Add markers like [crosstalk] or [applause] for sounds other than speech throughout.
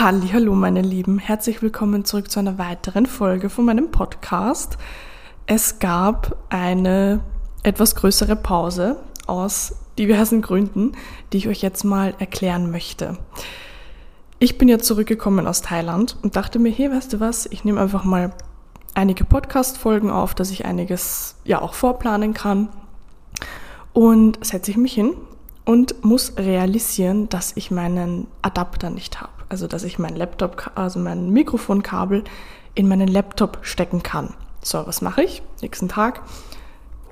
Hallo meine Lieben, herzlich willkommen zurück zu einer weiteren Folge von meinem Podcast. Es gab eine etwas größere Pause aus diversen Gründen, die ich euch jetzt mal erklären möchte. Ich bin ja zurückgekommen aus Thailand und dachte mir, hey, weißt du was, ich nehme einfach mal einige Podcast-Folgen auf, dass ich einiges ja auch vorplanen kann. Und setze ich mich hin und muss realisieren, dass ich meinen Adapter nicht habe. Also dass ich mein Laptop, also mein Mikrofonkabel in meinen Laptop stecken kann. So, was mache ich? Nächsten Tag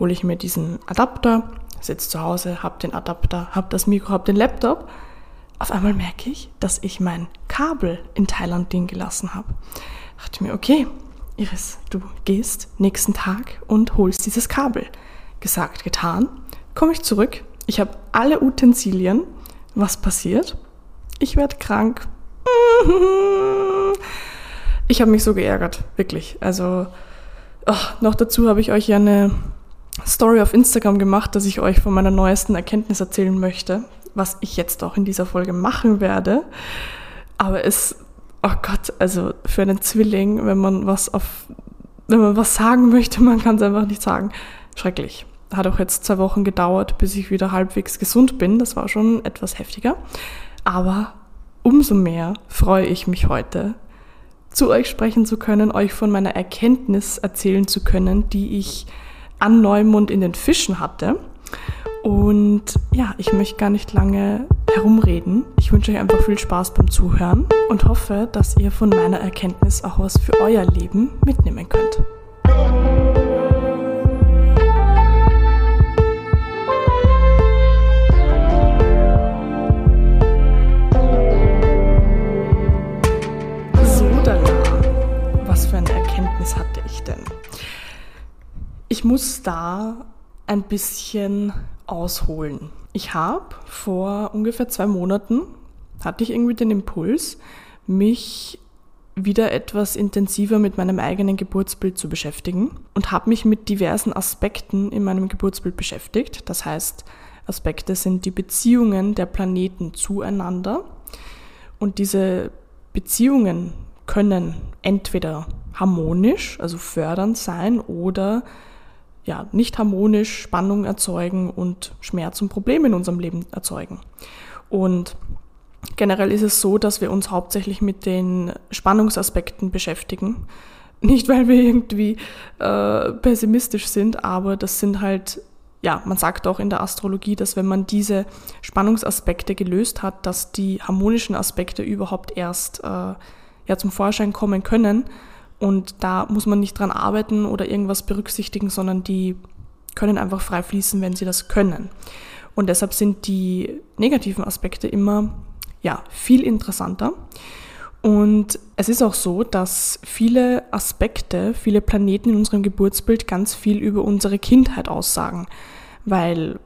hole ich mir diesen Adapter, sitze zu Hause, habe den Adapter, habe das Mikro, habe den Laptop. Auf einmal merke ich, dass ich mein Kabel in Thailand liegen gelassen habe. Dachte mir, okay, Iris, du gehst nächsten Tag und holst dieses Kabel. Gesagt, getan. Komme ich zurück. Ich habe alle Utensilien. Was passiert? Ich werde krank. [laughs] Ich habe mich so geärgert, wirklich. Also oh, noch dazu habe ich euch ja eine Story auf Instagram gemacht, dass ich euch von meiner neuesten Erkenntnis erzählen möchte, was ich jetzt auch in dieser Folge machen werde. Aber es, oh Gott, also für einen Zwilling, wenn man was auf, wenn man was sagen möchte, man kann es einfach nicht sagen. Schrecklich. Hat auch jetzt zwei Wochen gedauert, bis ich wieder halbwegs gesund bin. Das war schon etwas heftiger. Aber umso mehr freue ich mich heute, zu euch sprechen zu können, euch von meiner Erkenntnis erzählen zu können, die ich an Neumond in den Fischen hatte. Und ja, ich möchte gar nicht lange herumreden. Ich wünsche euch einfach viel Spaß beim Zuhören und hoffe, dass ihr von meiner Erkenntnis auch was für euer Leben mitnehmen könnt. Ich muss da ein bisschen ausholen. Ich habe vor ungefähr zwei Monaten, hatte ich irgendwie den Impuls, mich wieder etwas intensiver mit meinem eigenen Geburtsbild zu beschäftigen und habe mich mit diversen Aspekten in meinem Geburtsbild beschäftigt. Das heißt, Aspekte sind die Beziehungen der Planeten zueinander und diese Beziehungen können entweder harmonisch, also fördernd sein oder ja, nicht harmonisch Spannung erzeugen und Schmerz und Probleme in unserem Leben erzeugen. Und generell ist es so, dass wir uns hauptsächlich mit den Spannungsaspekten beschäftigen. [laughs] Nicht, weil wir irgendwie äh, pessimistisch sind, aber das sind halt, ja, man sagt auch in der Astrologie, dass wenn man diese Spannungsaspekte gelöst hat, dass die harmonischen Aspekte überhaupt erst äh, ja, zum Vorschein kommen können und da muss man nicht dran arbeiten oder irgendwas berücksichtigen, sondern die können einfach frei fließen, wenn sie das können. Und deshalb sind die negativen Aspekte immer ja, viel interessanter. Und es ist auch so, dass viele Aspekte, viele Planeten in unserem Geburtsbild ganz viel über unsere Kindheit aussagen, weil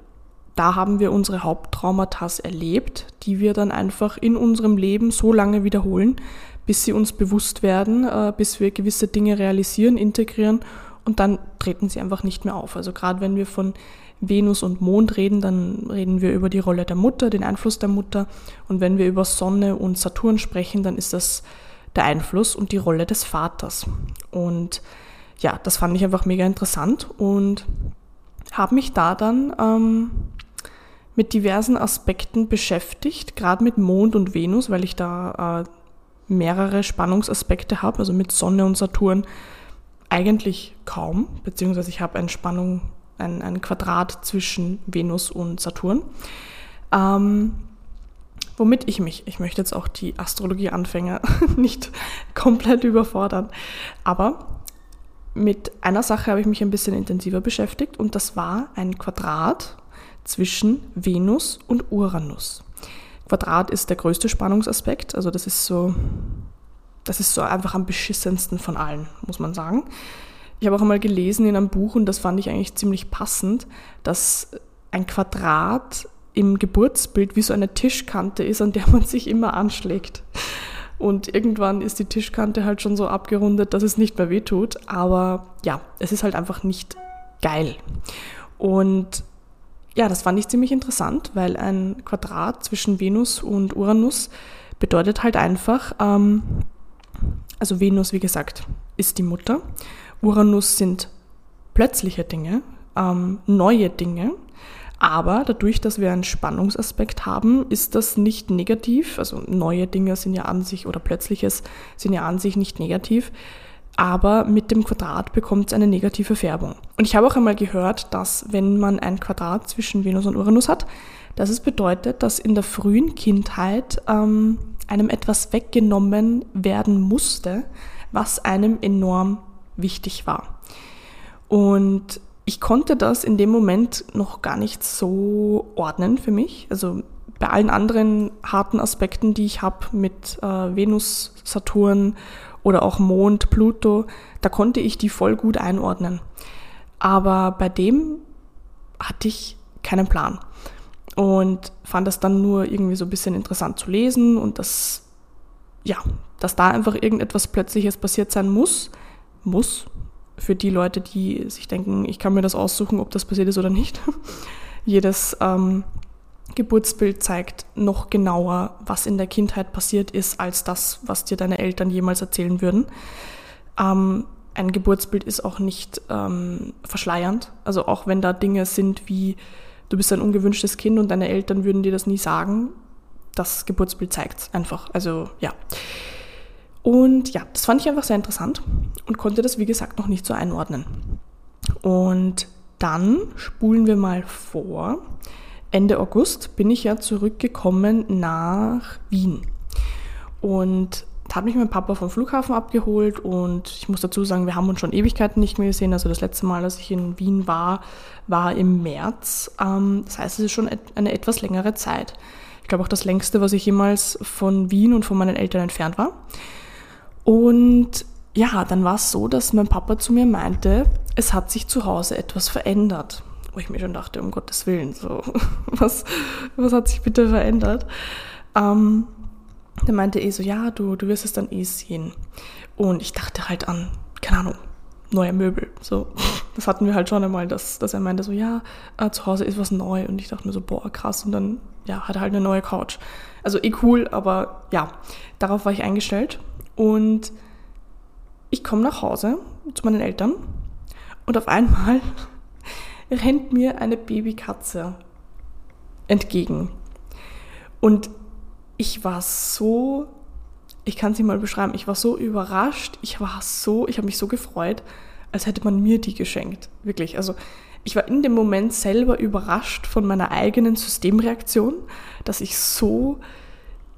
da haben wir unsere Haupttraumata erlebt, die wir dann einfach in unserem Leben so lange wiederholen, bis sie uns bewusst werden, äh, bis wir gewisse Dinge realisieren, integrieren und dann treten sie einfach nicht mehr auf. Also gerade wenn wir von Venus und Mond reden, dann reden wir über die Rolle der Mutter, den Einfluss der Mutter. Und wenn wir über Sonne und Saturn sprechen, dann ist das der Einfluss und die Rolle des Vaters. Und ja, das fand ich einfach mega interessant und habe mich da dann ähm, mit diversen Aspekten beschäftigt, gerade mit Mond und Venus, weil ich da äh, mehrere Spannungsaspekte habe, also mit Sonne und Saturn eigentlich kaum, beziehungsweise ich habe eine Spannung, ein, ein Quadrat zwischen Venus und Saturn. Ähm, womit ich mich, ich möchte jetzt auch die Astrologie-Anfänger [laughs] nicht komplett überfordern, aber mit einer Sache habe ich mich ein bisschen intensiver beschäftigt und das war ein Quadrat zwischen Venus und Uranus. Quadrat ist der größte Spannungsaspekt. Also das ist so, das ist so einfach am beschissensten von allen, muss man sagen. Ich habe auch einmal gelesen in einem Buch und das fand ich eigentlich ziemlich passend, dass ein Quadrat im Geburtsbild wie so eine Tischkante ist, an der man sich immer anschlägt. Und irgendwann ist die Tischkante halt schon so abgerundet, dass es nicht mehr wehtut. Aber ja, es ist halt einfach nicht geil. Und ja, das fand ich ziemlich interessant, weil ein Quadrat zwischen Venus und Uranus bedeutet halt einfach, ähm, also Venus, wie gesagt, ist die Mutter. Uranus sind plötzliche Dinge, ähm, neue Dinge. Aber dadurch, dass wir einen Spannungsaspekt haben, ist das nicht negativ. Also neue Dinge sind ja an sich oder plötzliches sind ja an sich nicht negativ. Aber mit dem Quadrat bekommt es eine negative Färbung. Und ich habe auch einmal gehört, dass wenn man ein Quadrat zwischen Venus und Uranus hat, dass es bedeutet, dass in der frühen Kindheit ähm, einem etwas weggenommen werden musste, was einem enorm wichtig war. Und ich konnte das in dem Moment noch gar nicht so ordnen für mich. Also bei allen anderen harten Aspekten, die ich habe mit äh, Venus, Saturn oder auch Mond, Pluto, da konnte ich die voll gut einordnen. Aber bei dem hatte ich keinen Plan und fand das dann nur irgendwie so ein bisschen interessant zu lesen und das, ja, dass da einfach irgendetwas Plötzliches passiert sein muss, muss, für die Leute, die sich denken, ich kann mir das aussuchen, ob das passiert ist oder nicht. [laughs] Jedes ähm, Geburtsbild zeigt noch genauer, was in der Kindheit passiert ist, als das, was dir deine Eltern jemals erzählen würden. Ähm, ein Geburtsbild ist auch nicht ähm, verschleiernd. Also auch wenn da Dinge sind wie, du bist ein ungewünschtes Kind und deine Eltern würden dir das nie sagen, das Geburtsbild zeigt es einfach. Also ja. Und ja, das fand ich einfach sehr interessant und konnte das, wie gesagt, noch nicht so einordnen. Und dann spulen wir mal vor. Ende August bin ich ja zurückgekommen nach Wien. Und da hat mich mein Papa vom Flughafen abgeholt und ich muss dazu sagen, wir haben uns schon Ewigkeiten nicht mehr gesehen. Also das letzte Mal, als ich in Wien war, war im März. Ähm, das heißt, es ist schon eine etwas längere Zeit. Ich glaube auch das längste, was ich jemals von Wien und von meinen Eltern entfernt war. Und ja, dann war es so, dass mein Papa zu mir meinte, es hat sich zu Hause etwas verändert. Wo ich mir schon dachte, um Gottes Willen, so, [laughs] was, was hat sich bitte verändert? Ähm, der meinte eh so, ja, du, du wirst es dann eh sehen. Und ich dachte halt an, keine Ahnung, neue Möbel. So, [laughs] das hatten wir halt schon einmal, dass, dass er meinte so, ja, äh, zu Hause ist was neu. Und ich dachte mir so, boah, krass. Und dann, ja, hat er halt eine neue Couch. Also eh cool, aber ja, darauf war ich eingestellt. Und ich komme nach Hause zu meinen Eltern und auf einmal rennt mir eine Babykatze entgegen. Und ich war so, ich kann sie mal beschreiben, ich war so überrascht, ich war so, ich habe mich so gefreut, als hätte man mir die geschenkt. Wirklich. Also ich war in dem Moment selber überrascht von meiner eigenen Systemreaktion, dass ich so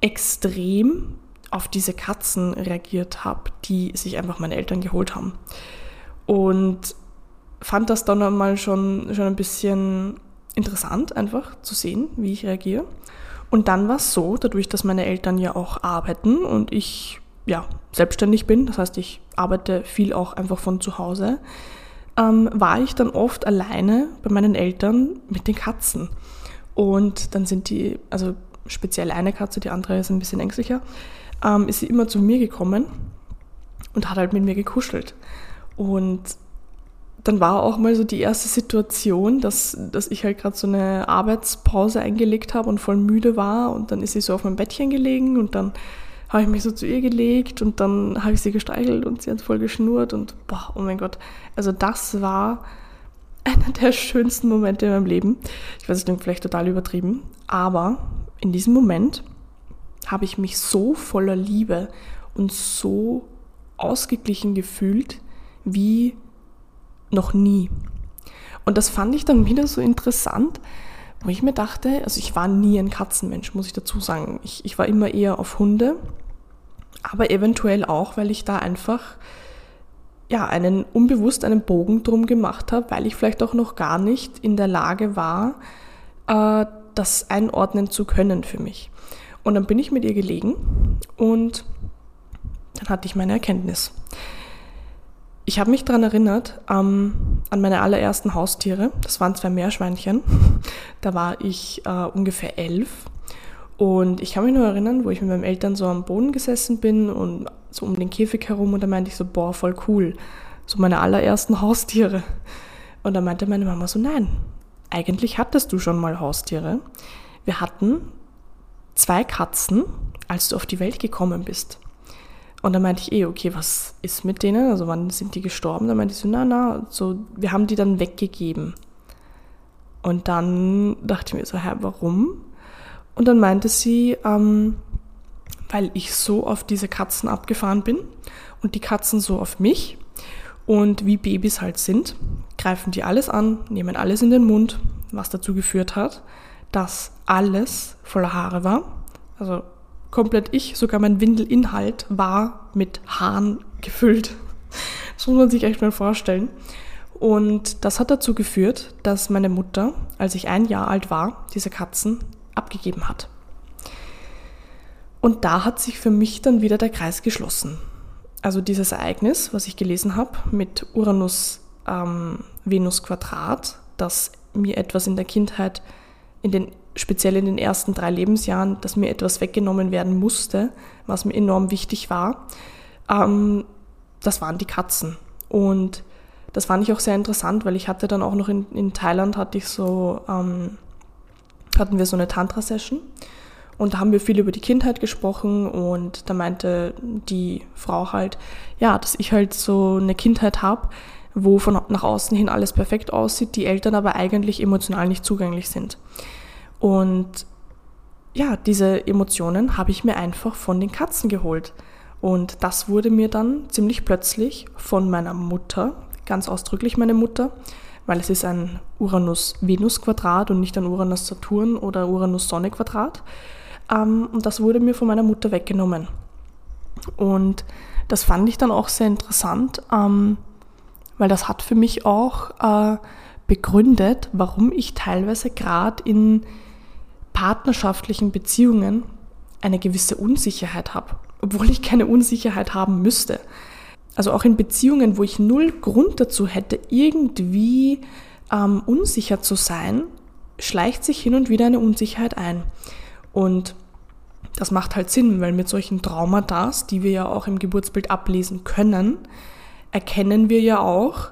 extrem auf diese Katzen reagiert habe, die sich einfach meine Eltern geholt haben. Und fand das dann einmal schon, schon ein bisschen interessant, einfach zu sehen, wie ich reagiere. Und dann war es so, dadurch, dass meine Eltern ja auch arbeiten und ich ja selbstständig bin, das heißt, ich arbeite viel auch einfach von zu Hause, ähm, war ich dann oft alleine bei meinen Eltern mit den Katzen. Und dann sind die, also speziell eine Katze, die andere ist ein bisschen ängstlicher, ähm, ist sie immer zu mir gekommen und hat halt mit mir gekuschelt. Und dann war auch mal so die erste Situation, dass, dass ich halt gerade so eine Arbeitspause eingelegt habe und voll müde war und dann ist sie so auf meinem Bettchen gelegen und dann habe ich mich so zu ihr gelegt und dann habe ich sie gestreichelt und sie hat voll geschnurrt und boah, oh mein Gott. Also das war einer der schönsten Momente in meinem Leben. Ich weiß, es klingt vielleicht total übertrieben, aber in diesem Moment habe ich mich so voller Liebe und so ausgeglichen gefühlt wie noch nie. Und das fand ich dann wieder so interessant, wo ich mir dachte, also ich war nie ein Katzenmensch, muss ich dazu sagen. Ich, ich war immer eher auf Hunde, aber eventuell auch, weil ich da einfach ja, einen unbewusst einen Bogen drum gemacht habe, weil ich vielleicht auch noch gar nicht in der Lage war, äh, das einordnen zu können für mich. Und dann bin ich mit ihr gelegen und dann hatte ich meine Erkenntnis. Ich habe mich daran erinnert, ähm, an meine allerersten Haustiere. Das waren zwei Meerschweinchen. [laughs] Da war ich äh, ungefähr elf. Und ich kann mich nur erinnern, wo ich mit meinen Eltern so am Boden gesessen bin und so um den Käfig herum und da meinte ich so, boah, voll cool. So meine allerersten Haustiere. Und da meinte meine Mama so, nein, eigentlich hattest du schon mal Haustiere. Wir hatten zwei Katzen, als du auf die Welt gekommen bist. Und dann meinte ich eh, okay, was ist mit denen? Also wann sind die gestorben? Dann meinte ich so, na, na, so, wir haben die dann weggegeben. Und dann dachte ich mir so, hä, warum? Und dann meinte sie, ähm, weil ich so auf diese Katzen abgefahren bin und die Katzen so auf mich. Und wie Babys halt sind, greifen die alles an, nehmen alles in den Mund, was dazu geführt hat, dass alles voller Haare war. Also komplett ich, sogar mein Windelinhalt war mit Haaren gefüllt. Das muss man sich echt mal vorstellen. Und das hat dazu geführt, dass meine Mutter, als ich ein Jahr alt war, diese Katzen abgegeben hat. Und da hat sich für mich dann wieder der Kreis geschlossen. Also dieses Ereignis, was ich gelesen habe mit Uranus ähm, Venus Quadrat, dass mir etwas in der Kindheit, in den, speziell in den ersten drei Lebensjahren, dass mir etwas weggenommen werden musste, was mir enorm wichtig war, ähm, das waren die Katzen. Und das fand ich auch sehr interessant, weil ich hatte dann auch noch in, in Thailand hatte ich so, ähm, hatten wir so eine Tantra-Session und da haben wir viel über die Kindheit gesprochen und da meinte die Frau halt, ja, dass ich halt so eine Kindheit habe, wo von nach außen hin alles perfekt aussieht, die Eltern aber eigentlich emotional nicht zugänglich sind. Und ja, diese Emotionen habe ich mir einfach von den Katzen geholt. Und das wurde mir dann ziemlich plötzlich von meiner Mutter, ganz ausdrücklich meine Mutter, weil es ist ein Uranus-Venus-Quadrat und nicht ein Uranus-Saturn oder Uranus-Sonne-Quadrat. Ähm, und das wurde mir von meiner Mutter weggenommen. Und das fand ich dann auch sehr interessant, ähm, weil das hat für mich auch äh, begründet, warum ich teilweise gerade in partnerschaftlichen Beziehungen eine gewisse Unsicherheit habe, obwohl ich keine Unsicherheit haben müsste. Also auch in Beziehungen, wo ich null Grund dazu hätte, irgendwie ähm, unsicher zu sein, schleicht sich hin und wieder eine Unsicherheit ein. Und das macht halt Sinn, weil mit solchen Traumata, die wir ja auch im Geburtsbild ablesen können, erkennen wir ja auch,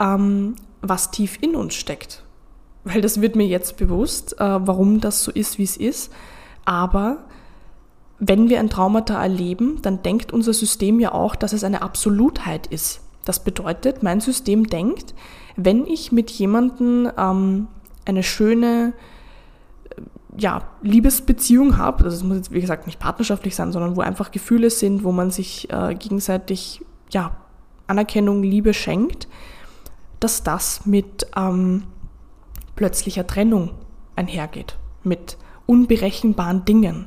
ähm, was tief in uns steckt. Weil das wird mir jetzt bewusst, äh, warum das so ist, wie es ist. Aber wenn wir ein Traumata erleben, dann denkt unser System ja auch, dass es eine Absolutheit ist. Das bedeutet, mein System denkt, wenn ich mit jemandem ähm, eine schöne ja, Liebesbeziehung habe, also es muss jetzt wie gesagt nicht partnerschaftlich sein, sondern wo einfach Gefühle sind, wo man sich äh, gegenseitig ja, Anerkennung, Liebe schenkt, dass das mit ähm, plötzlicher Trennung einhergeht, mit unberechenbaren Dingen.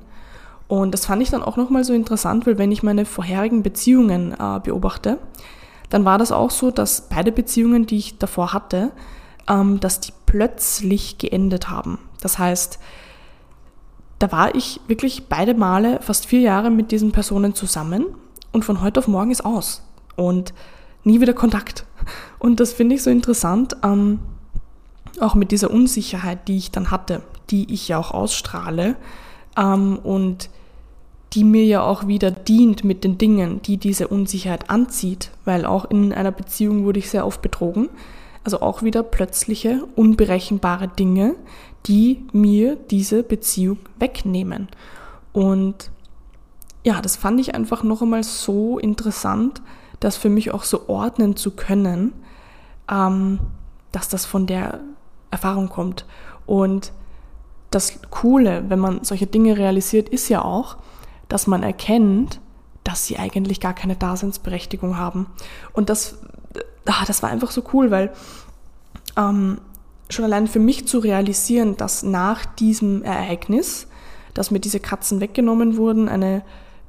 Und das fand ich dann auch nochmal so interessant, weil wenn ich meine vorherigen Beziehungen äh, beobachte, dann war das auch so, dass beide Beziehungen, die ich davor hatte, ähm, dass die plötzlich geendet haben. Das heißt, da war ich wirklich beide Male fast vier Jahre mit diesen Personen zusammen und von heute auf morgen ist aus und nie wieder Kontakt. Und das finde ich so interessant, ähm, auch mit dieser Unsicherheit, die ich dann hatte, die ich ja auch ausstrahle ähm, und die mir ja auch wieder dient mit den Dingen, die diese Unsicherheit anzieht, weil auch in einer Beziehung wurde ich sehr oft betrogen. Also auch wieder plötzliche, unberechenbare Dinge, die mir diese Beziehung wegnehmen. Und ja, das fand ich einfach noch einmal so interessant, das für mich auch so ordnen zu können, ähm, dass das von der Erfahrung kommt. Und das Coole, wenn man solche Dinge realisiert, ist ja auch, dass man erkennt, dass sie eigentlich gar keine Daseinsberechtigung haben. Und das, ah, das war einfach so cool, weil ähm, schon allein für mich zu realisieren, dass nach diesem Ereignis, dass mir diese Katzen weggenommen wurden, eine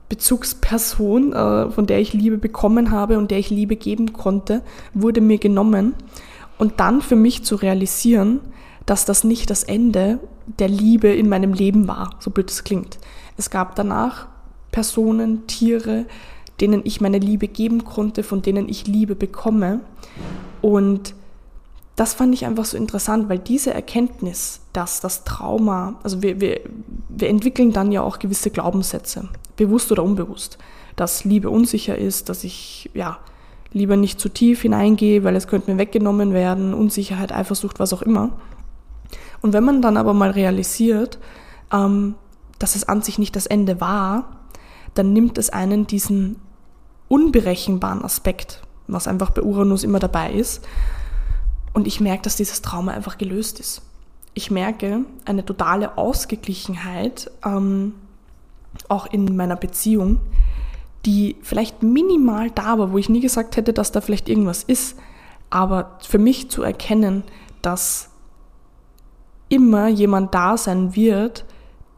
Bezugsperson, äh, von der ich Liebe bekommen habe und der ich Liebe geben konnte, wurde mir genommen. Und dann für mich zu realisieren, dass das nicht das Ende der Liebe in meinem Leben war, so blöd es klingt. Es gab danach Personen, Tiere, denen ich meine Liebe geben konnte, von denen ich Liebe bekomme. Und das fand ich einfach so interessant, weil diese Erkenntnis, dass das Trauma, also wir, wir, wir entwickeln dann ja auch gewisse Glaubenssätze, bewusst oder unbewusst, dass Liebe unsicher ist, dass ich ja lieber nicht zu tief hineingehe, weil es könnte mir weggenommen werden, Unsicherheit, Eifersucht, was auch immer. Und wenn man dann aber mal realisiert, ähm, dass es an sich nicht das Ende war, dann nimmt es einen diesen unberechenbaren Aspekt, was einfach bei Uranus immer dabei ist. Und ich merke, dass dieses Trauma einfach gelöst ist. Ich merke eine totale Ausgeglichenheit, ähm, auch in meiner Beziehung, die vielleicht minimal da war, wo ich nie gesagt hätte, dass da vielleicht irgendwas ist. Aber für mich zu erkennen, dass immer jemand da sein wird,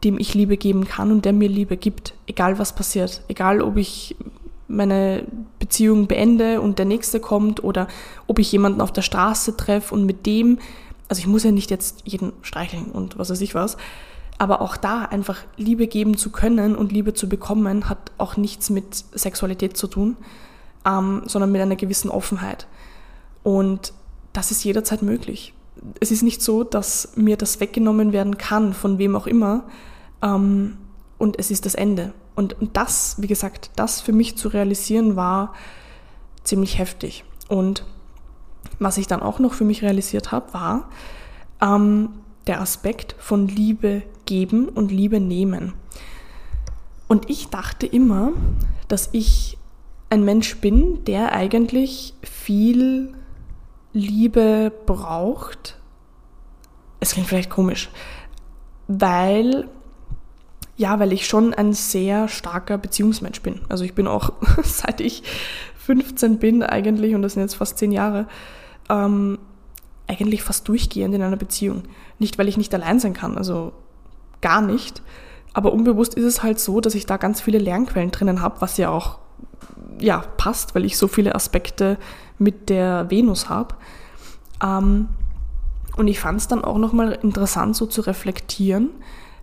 dem ich Liebe geben kann und der mir Liebe gibt, egal was passiert, egal ob ich meine Beziehung beende und der nächste kommt oder ob ich jemanden auf der Straße treffe und mit dem, also ich muss ja nicht jetzt jeden streicheln und was weiß ich was, aber auch da einfach Liebe geben zu können und Liebe zu bekommen, hat auch nichts mit Sexualität zu tun, ähm, sondern mit einer gewissen Offenheit. Und das ist jederzeit möglich. Es ist nicht so, dass mir das weggenommen werden kann, von wem auch immer, ähm, und es ist das Ende. Und, das, wie gesagt, das für mich zu realisieren, war ziemlich heftig. Und was ich dann auch noch für mich realisiert habe, war ähm, der Aspekt von Liebe geben und Liebe nehmen. Und ich dachte immer, dass ich ein Mensch bin, der eigentlich viel Liebe braucht. Es klingt vielleicht komisch, weil ja, weil ich schon ein sehr starker Beziehungsmensch bin. Also ich bin auch, [laughs] seit ich 15 bin eigentlich, und das sind jetzt fast 10 Jahre, ähm, eigentlich fast durchgehend in einer Beziehung. Nicht, weil ich nicht allein sein kann, also gar nicht. Aber unbewusst ist es halt so, dass ich da ganz viele Lernquellen drinnen habe, was ja auch ja, passt, weil ich so viele Aspekte mit der Venus habe. Ähm, und ich fand es dann auch nochmal interessant, so zu reflektieren,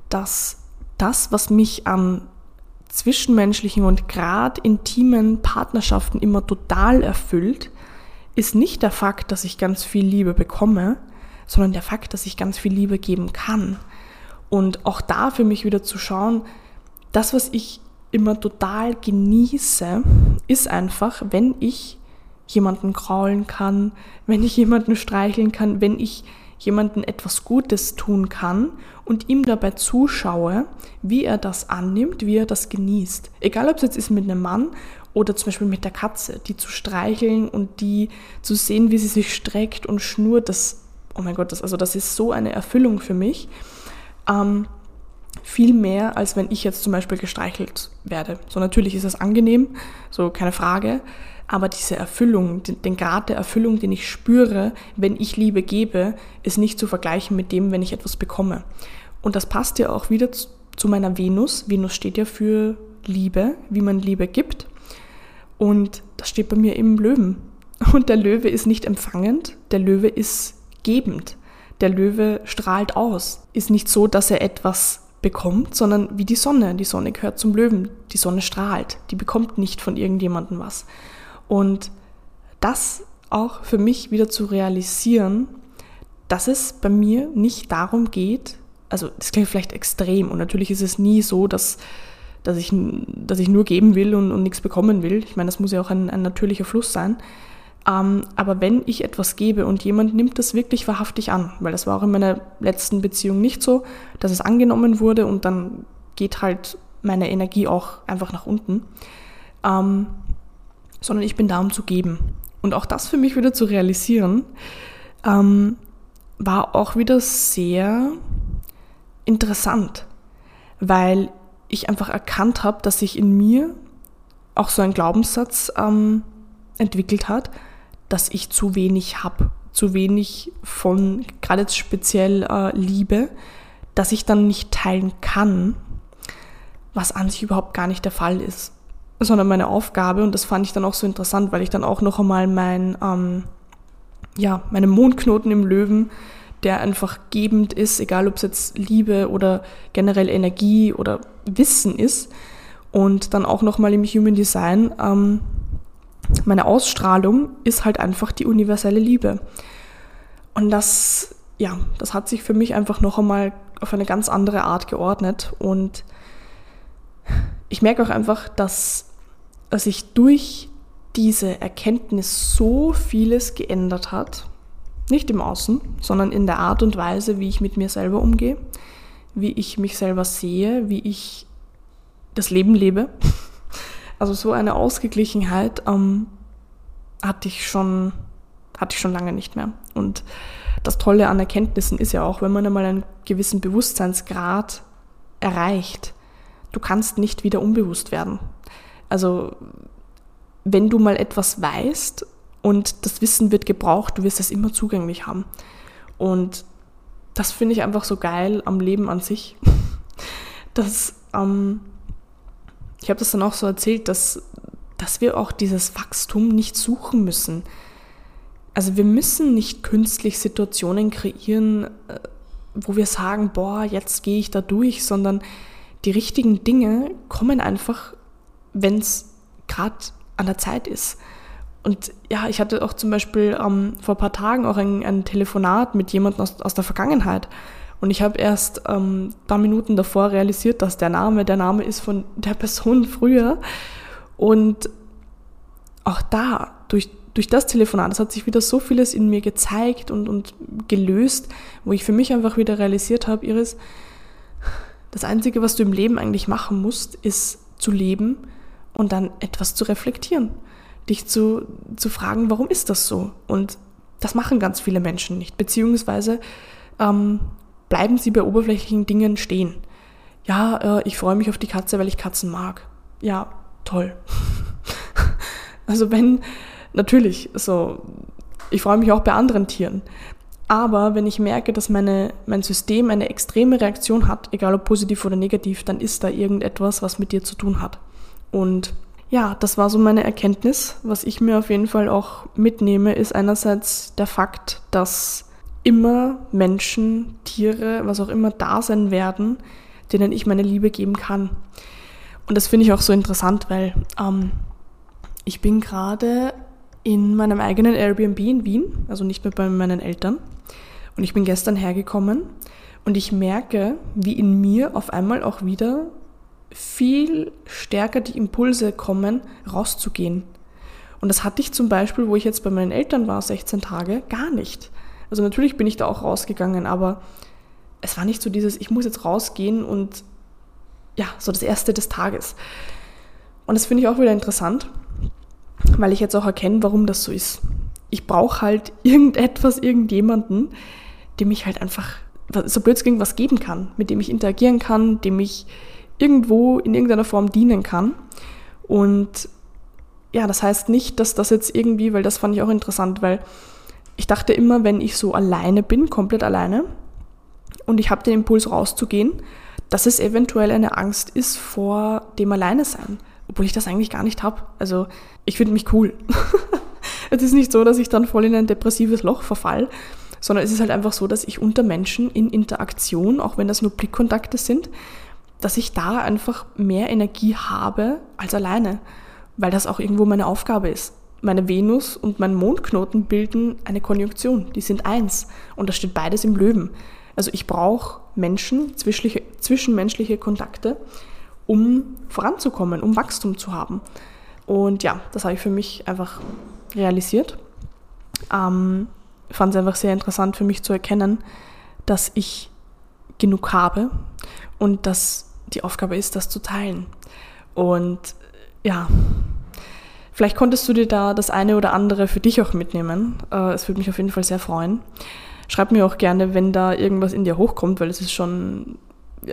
dass das, was mich an zwischenmenschlichen und gerade intimen Partnerschaften immer total erfüllt, ist nicht der Fakt, dass ich ganz viel Liebe bekomme, sondern der Fakt, dass ich ganz viel Liebe geben kann. Und auch da für mich wieder zu schauen, das, was ich immer total genieße, ist einfach, wenn ich jemanden kraulen kann, wenn ich jemanden streicheln kann, wenn ich jemanden etwas Gutes tun kann und ihm dabei zuschaue, wie er das annimmt, wie er das genießt. Egal ob es jetzt ist mit einem Mann oder zum Beispiel mit der Katze, die zu streicheln und die zu sehen, wie sie sich streckt und schnurrt, das, oh mein Gott, das, also das ist so eine Erfüllung für mich. Ähm, viel mehr, als wenn ich jetzt zum Beispiel gestreichelt werde. So natürlich ist es angenehm, so keine Frage, aber diese Erfüllung, den Grad der Erfüllung, den ich spüre, wenn ich Liebe gebe, ist nicht zu vergleichen mit dem, wenn ich etwas bekomme. Und das passt ja auch wieder zu meiner Venus. Venus steht ja für Liebe, wie man Liebe gibt. Und das steht bei mir im Löwen. Und der Löwe ist nicht empfangend, der Löwe ist gebend. Der Löwe strahlt aus. Ist nicht so, dass er etwas bekommt, sondern wie die Sonne. Die Sonne gehört zum Löwen. Die Sonne strahlt. Die bekommt nicht von irgendjemandem was. Und das auch für mich wieder zu realisieren, dass es bei mir nicht darum geht, also das klingt vielleicht extrem und natürlich ist es nie so, dass, dass, ich, dass ich nur geben will und, und nichts bekommen will. Ich meine, das muss ja auch ein, ein natürlicher Fluss sein. Ähm, aber wenn ich etwas gebe und jemand nimmt das wirklich wahrhaftig an, weil das war auch in meiner letzten Beziehung nicht so, dass es angenommen wurde und dann geht halt meine Energie auch einfach nach unten. Ähm, sondern ich bin da, um zu geben. Und auch das für mich wieder zu realisieren, ähm, war auch wieder sehr interessant, weil ich einfach erkannt habe, dass sich in mir auch so ein Glaubenssatz ähm, entwickelt hat, dass ich zu wenig habe, zu wenig von gerade jetzt speziell äh, Liebe, dass ich dann nicht teilen kann, was an sich überhaupt gar nicht der Fall ist sondern meine Aufgabe. Und das fand ich dann auch so interessant, weil ich dann auch noch einmal mein, ähm, ja, meinen Mondknoten im Löwen, der einfach gebend ist, egal ob es jetzt Liebe oder generell Energie oder Wissen ist. Und dann auch noch mal im Human Design, ähm, meine Ausstrahlung ist halt einfach die universelle Liebe. Und das, ja, das hat sich für mich einfach noch einmal auf eine ganz andere Art geordnet. Und ich merke auch einfach, dass dass sich durch diese Erkenntnis so vieles geändert hat. Nicht im Außen, sondern in der Art und Weise, wie ich mit mir selber umgehe, wie ich mich selber sehe, wie ich das Leben lebe. Also so eine Ausgeglichenheit ähm, hatte ich schon, hatte ich schon lange nicht mehr. Und das Tolle an Erkenntnissen ist ja auch, wenn man einmal einen gewissen Bewusstseinsgrad erreicht, du kannst nicht wieder unbewusst werden. Also wenn du mal etwas weißt und das Wissen wird gebraucht, du wirst es immer zugänglich haben. Und das finde ich einfach so geil am Leben an sich, [laughs] dass ähm, ich habe das dann auch so erzählt, dass, dass wir auch dieses Wachstum nicht suchen müssen. Also wir müssen nicht künstlich Situationen kreieren, äh, wo wir sagen, boah, jetzt gehe ich da durch, sondern die richtigen Dinge kommen einfach, wenn es gerade an der Zeit ist. Und ja, ich hatte auch zum Beispiel ähm, vor ein paar Tagen auch ein, ein Telefonat mit jemandem aus, aus der Vergangenheit. Und ich habe erst ähm, ein paar Minuten davor realisiert, dass der Name der Name ist von der Person früher. Und auch da, durch, durch das Telefonat, das hat sich wieder so vieles in mir gezeigt und, und gelöst, wo ich für mich einfach wieder realisiert habe, Iris, das Einzige, was du im Leben eigentlich machen musst, ist zu leben und dann etwas zu reflektieren dich zu, zu fragen, warum ist das so? Und das machen ganz viele Menschen nicht, beziehungsweise ähm, bleiben sie bei oberflächlichen Dingen stehen. Ja, äh, ich freue mich auf die Katze, weil ich Katzen mag. Ja, toll. [laughs] also wenn, natürlich, so, ich freue mich auch bei anderen Tieren. Aber wenn ich merke, dass meine, mein System eine extreme Reaktion hat, egal ob positiv oder negativ, dann ist da irgendetwas, was mit dir zu tun hat. Und ja, das war so meine Erkenntnis. Was ich mir auf jeden Fall auch mitnehme, ist einerseits der Fakt, dass immer Menschen, Tiere, was auch immer da sein werden, denen ich meine Liebe geben kann. Und das finde ich auch so interessant, weil ähm, ich bin gerade in meinem eigenen Airbnb in Wien, also nicht mehr bei meinen Eltern. Und ich bin gestern hergekommen und ich merke, wie in mir auf einmal auch wieder viel stärker die Impulse kommen, rauszugehen. Und das hatte ich zum Beispiel, wo ich jetzt bei meinen Eltern war, 16 Tage, gar nicht. Also natürlich bin ich da auch rausgegangen, aber es war nicht so dieses, ich muss jetzt rausgehen und ja, so das erste des Tages. Und das finde ich auch wieder interessant, weil ich jetzt auch erkenne, warum das so ist. Ich brauche halt [laughs] irgendetwas, irgendjemanden, dem ich halt einfach, so blöd klingt, was geben kann, mit dem ich interagieren kann, dem ich irgendwo in irgendeiner Form dienen kann. Und ja, das heißt nicht, dass das jetzt irgendwie, weil das fand ich auch interessant, weil ich dachte immer, wenn ich so alleine bin, komplett alleine, und ich habe den Impuls rauszugehen, dass es eventuell eine Angst ist vor dem Alleine-Sein, obwohl ich das eigentlich gar nicht habe. Also ich finde mich cool. [laughs] es ist nicht so, dass ich dann voll in ein depressives Loch verfall, sondern es ist halt einfach so, dass ich unter Menschen in Interaktion, auch wenn das nur Blickkontakte sind, dass ich da einfach mehr Energie habe als alleine, weil das auch irgendwo meine Aufgabe ist. Meine Venus und mein Mondknoten bilden eine Konjunktion, die sind eins und das steht beides im Löwen. Also ich brauche Menschen, zwischenmenschliche Kontakte, um voranzukommen, um Wachstum zu haben. Und ja, das habe ich für mich einfach realisiert. Ähm, fand es einfach sehr interessant für mich zu erkennen, dass ich genug habe und dass die Aufgabe ist, das zu teilen. Und ja, vielleicht konntest du dir da das eine oder andere für dich auch mitnehmen. Äh, es würde mich auf jeden Fall sehr freuen. Schreib mir auch gerne, wenn da irgendwas in dir hochkommt, weil es ist schon,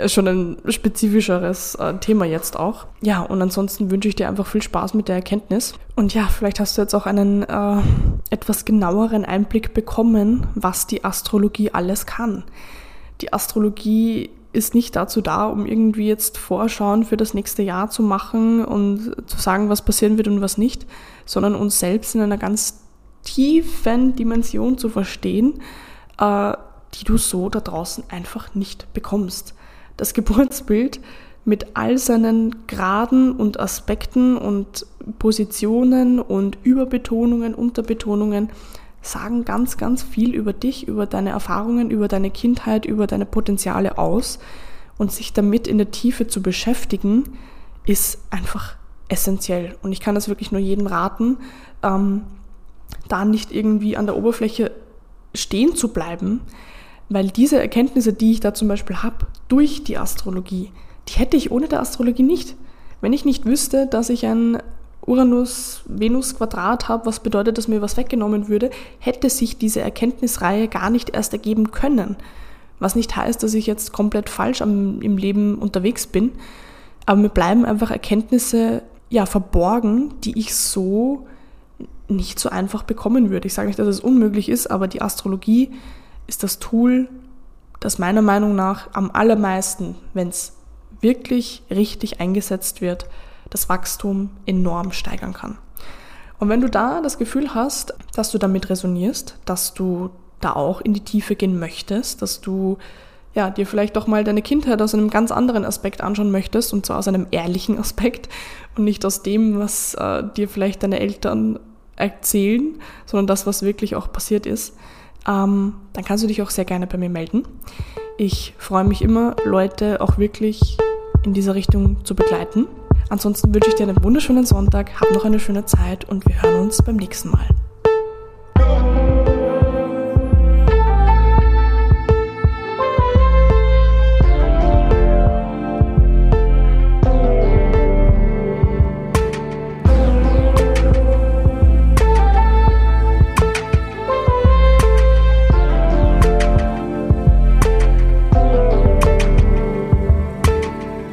schon ein spezifischeres äh, Thema jetzt auch. Ja, und ansonsten wünsche ich dir einfach viel Spaß mit der Erkenntnis. Und ja, vielleicht hast du jetzt auch einen äh, etwas genaueren Einblick bekommen, was die Astrologie alles kann. Die Astrologie ist nicht dazu da, um irgendwie jetzt Vorschauen für das nächste Jahr zu machen und zu sagen, was passieren wird und was nicht, sondern uns selbst in einer ganz tiefen Dimension zu verstehen, äh, die du so da draußen einfach nicht bekommst. Das Geburtsbild mit all seinen Graden und Aspekten und Positionen und Überbetonungen, Unterbetonungen sagen ganz, ganz viel über dich, über deine Erfahrungen, über deine Kindheit, über deine Potenziale aus. Und sich damit in der Tiefe zu beschäftigen, ist einfach essentiell. Und ich kann das wirklich nur jedem raten, ähm, da nicht irgendwie an der Oberfläche stehen zu bleiben, weil diese Erkenntnisse, die ich da zum Beispiel habe, durch die Astrologie, die hätte ich ohne der Astrologie nicht. Wenn ich nicht wüsste, dass ich ein Uranus-Venus-Quadrat habe, was bedeutet, dass mir was weggenommen würde, hätte sich diese Erkenntnisreihe gar nicht erst ergeben können. Was nicht heißt, dass ich jetzt komplett falsch am, im Leben unterwegs bin, aber mir bleiben einfach Erkenntnisse ja, verborgen, die ich so nicht so einfach bekommen würde. Ich sage nicht, dass es unmöglich ist, aber die Astrologie ist das Tool, das meiner Meinung nach am allermeisten, wenn es wirklich richtig eingesetzt wird, das Wachstum enorm steigern kann. Und wenn du da das Gefühl hast, dass du damit resonierst, dass du da auch in die Tiefe gehen möchtest, dass du ja, dir vielleicht doch mal deine Kindheit aus einem ganz anderen Aspekt anschauen möchtest, und zwar aus einem ehrlichen [laughs] Aspekt und nicht aus dem, was äh, dir vielleicht deine Eltern erzählen, sondern das, was wirklich auch passiert ist, ähm, dann kannst du dich auch sehr gerne bei mir melden. Ich freue mich immer, Leute auch wirklich in dieser Richtung zu begleiten. Ansonsten wünsche ich dir einen wunderschönen Sonntag, hab noch eine schöne Zeit und wir hören uns beim nächsten Mal.